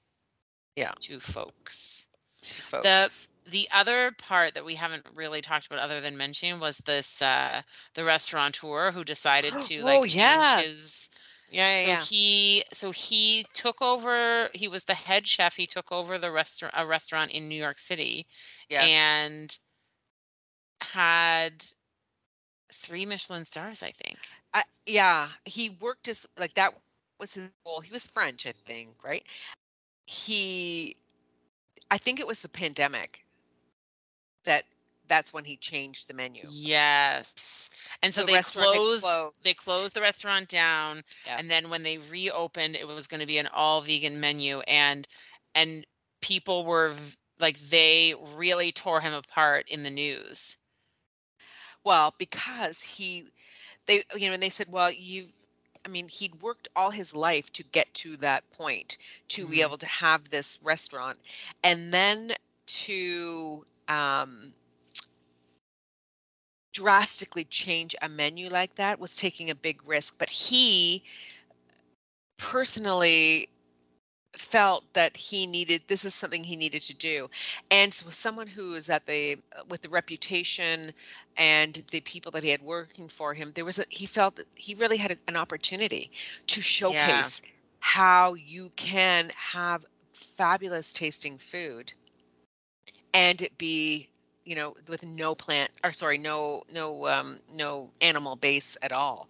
Yeah. to folks. To folks. The the other part that we haven't really talked about other than mentioning was this uh the restaurateur who decided [GASPS] to like Oh, change yeah. his yeah, yeah, so yeah. he so he took over he was the head chef he took over the restaurant a restaurant in new york city yeah. and had three michelin stars i think yeah, he worked as like that was his goal. He was French, I think, right? He, I think it was the pandemic that that's when he changed the menu. yes and so The they had closed, they closed. closed the restaurant down Yeah. and then when they reopened it was going to be an all vegan menu and and people were like they really tore him apart in the news Well, because he, they, you know, and they said, well, you've, I mean, he'd worked all his life to get to that point to be Mhm. able to have this restaurant, and then to um, drastically change a menu like that was taking a big risk. But he personally felt that he needed this is something he needed to do and so someone who is at the with the reputation and the people that he had working for him there was a he felt that he really had an opportunity to showcase how you can have fabulous tasting food and it be you know with no plant or sorry no no um no animal base at all.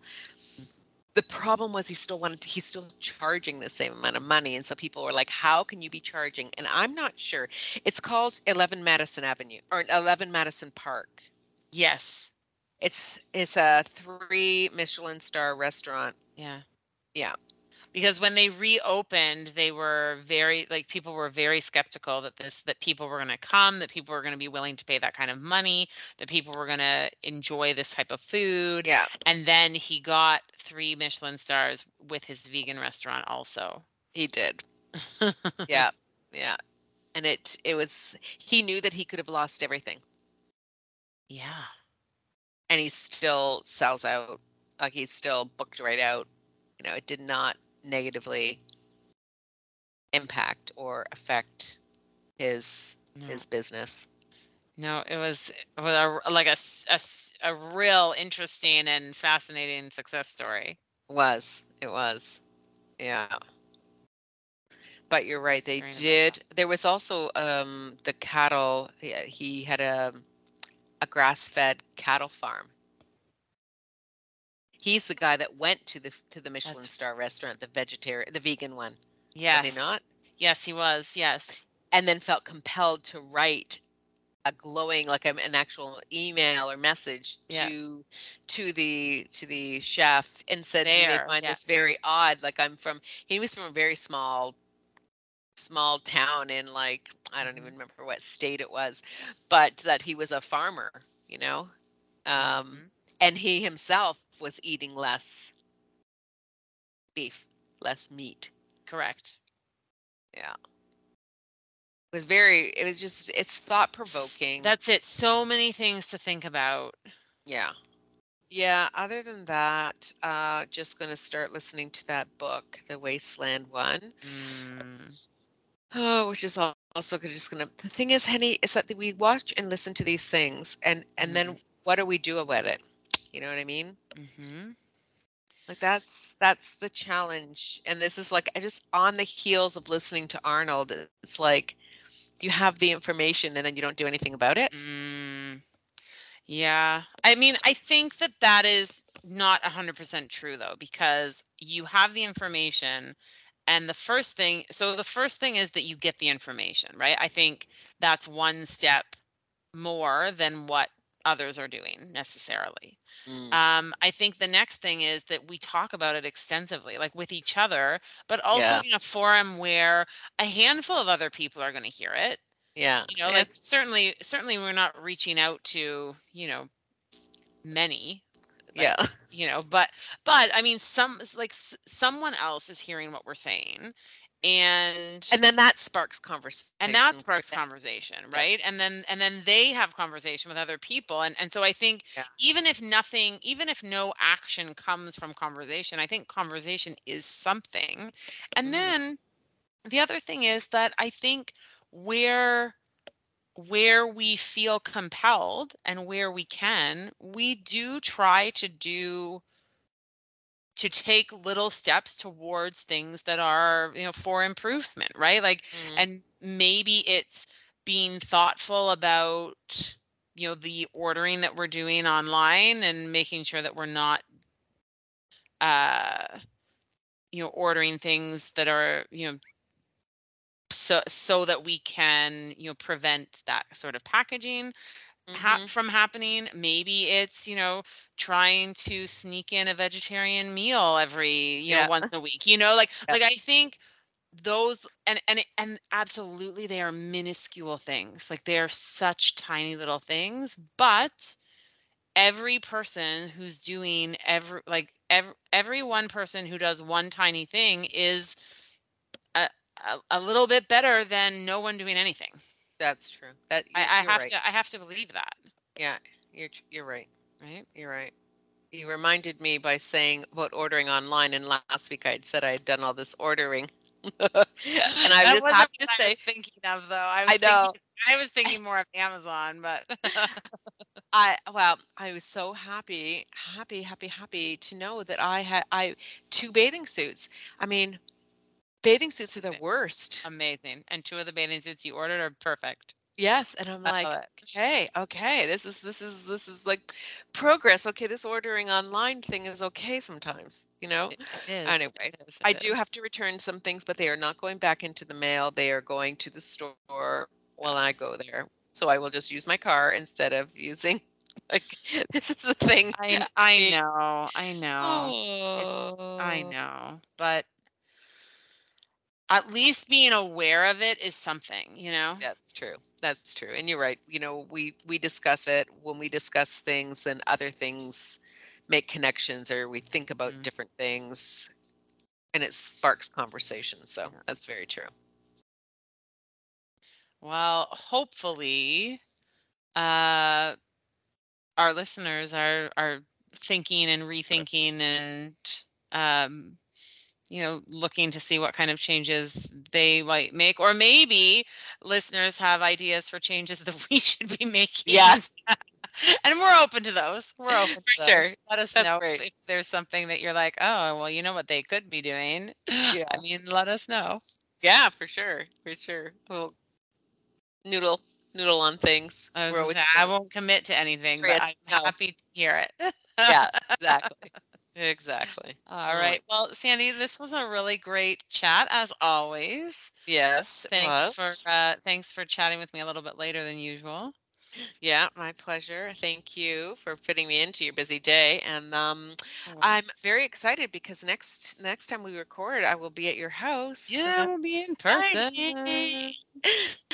The problem was he still wanted to, he's still charging the same amount of money and so people were like how can you be charging? And i'm not sure. It's called 11 madison avenue or 11 madison park. Yes. It's it's a three michelin star restaurant. Yeah. Yeah. Because when they reopened they were very like people were very skeptical that this that people were going to come that people were going to be willing to pay that kind of money that people were going to enjoy this type of food. Yeah. And then he got three michelin stars with his vegan restaurant also. He did. [LAUGHS] Yeah yeah. And it it was he knew that he could have lost everything. Yeah. And he still sells out like he's still booked right out. You know it did not negatively impact or affect his no, his business. No it was it was a, like a, a a real interesting and fascinating success story. Was it was. Yeah. But you're right they did there was also um the cattle yeah, he had a a grass-fed cattle farm he's the guy that went to the to the michelin That's- star restaurant the vegetarian the vegan one yes was he not yes he was yes and then felt compelled to write a glowing like um, an actual email or message Yeah. to to the to the chef and said you may find yeah. this very odd like i'm from he was from a very small small town in like I don't even Mhm. remember what state it was, but that he was a farmer, you know, um, Mhm. And he himself was eating less beef, less meat. Correct. Yeah, it was very. It was just. It's thought provoking. That's it. So many things to think about. Yeah. Yeah, other than that, uh just going to start listening to that book, The Wasteland one. Mm, Oh, which is al- also just going to The thing is, Henny, is that we watch and listen to these things and and then what do we do about it? You know what I mean? Mm-hmm. Like that's that's the challenge. And this is like I just on the heels of listening to Arnold, it's like you have the information and then you don't do anything about it. Mm, yeah. I mean, I think that that is not 100% true though, because you have the information and the first thing, so the first thing is that you get the information, right? I think that's one step more than what others are doing necessarily. Mm. Um, I think the next thing is that we talk about it extensively, like with each other, but also Yeah. in a forum where a handful of other people are going to hear it. Yeah. You know, like it's- certainly, certainly we're not reaching out to, you know, many, like, yeah. you know, but, but I mean, some, like s- someone else is hearing what we're saying and, And then that sparks conversation. and that sparks conversation right and then and then they have conversation with other people and and so i think Yeah. even if nothing even if no action comes from conversation i think conversation is something and Mhm. then the other thing is that i think where where we feel compelled and where we can we do try to do to take little steps towards things that are you know for improvement right like Mm. and maybe it's being thoughtful about you know the ordering that we're doing online and making sure that we're not uh you know ordering things that are you know so so that we can you know prevent that sort of packaging hap Mhm. from happening maybe it's you know trying to sneak in a vegetarian meal every you know once a week you know like Yeah. like i think those and and and absolutely they are minuscule things like they are such tiny little things but every person who's doing every like every every one person who does one tiny thing is a, a, a little bit better than no one doing anything That's true. That I, I have right. to i have to believe that Yeah, you're you're right. right You're right. You reminded me by saying about ordering online, and last week I had said I had done all this ordering, [LAUGHS] and I'm That just happy to I say was thinking of though. I I was know. thinking I was thinking more of Amazon, but [LAUGHS] I well, I was so happy, happy, happy, happy to know that I had I two bathing suits. I mean, bathing suits are the worst. amazing. And two of the bathing suits you ordered are perfect. Yes, and I'm like, okay, okay, this is this is this is like progress. Okay, this ordering online thing is okay sometimes, you know. It, it is. Anyway, it is, I it do have to return some things, but they are not going back into the mail. They are going to the store while I go there. So I will just use my car instead of using [LAUGHS] like [LAUGHS] this is the thing. I I know. I know. Oh, I know. But at least being aware of it is something, you know? That's true. That's true. And you're right. You know, we we discuss it when we discuss things, then other things make connections or we think about Mhm. different things and it sparks conversation. So Yeah. that's very true. Well, hopefully uh our listeners are are thinking and rethinking and um you know looking to see what kind of changes they might make or maybe listeners have ideas for changes [LAUGHS] that we should be making Yes. [LAUGHS] and we're open to those we're [LAUGHS] open to For sure. let us That's know if, if there's something that you're like oh well you know what they could be doing yeah. i mean let us know Yeah, for sure. For sure. We'll noodle noodle on things. I, was We're gonna always say, I won't commit to anything but i'm no. happy to hear it Yeah, exactly. Exactly. All Oh, right. Well, Sandy, this was a really great chat as always. Yes. Thanks for uh, thanks for chatting with me a little bit later than usual. Yeah, my pleasure. Thank you for fitting me into your busy day. And um, Oh, I'm very excited because next next time we record, I will be at your house. Yeah, we'll be in person.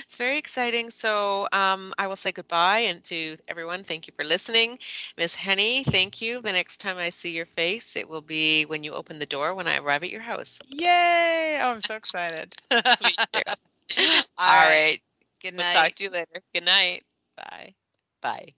It's very exciting. So um, I will say goodbye and to everyone, thank you for listening. Miss Henny, thank you. The next time I see your face, it will be when you open the door when I arrive at your house. Yay! Oh, I'm so excited. [LAUGHS] Me too. [LAUGHS] All All right. right. Good We'll talk to you later. Good night. Bye. Bye.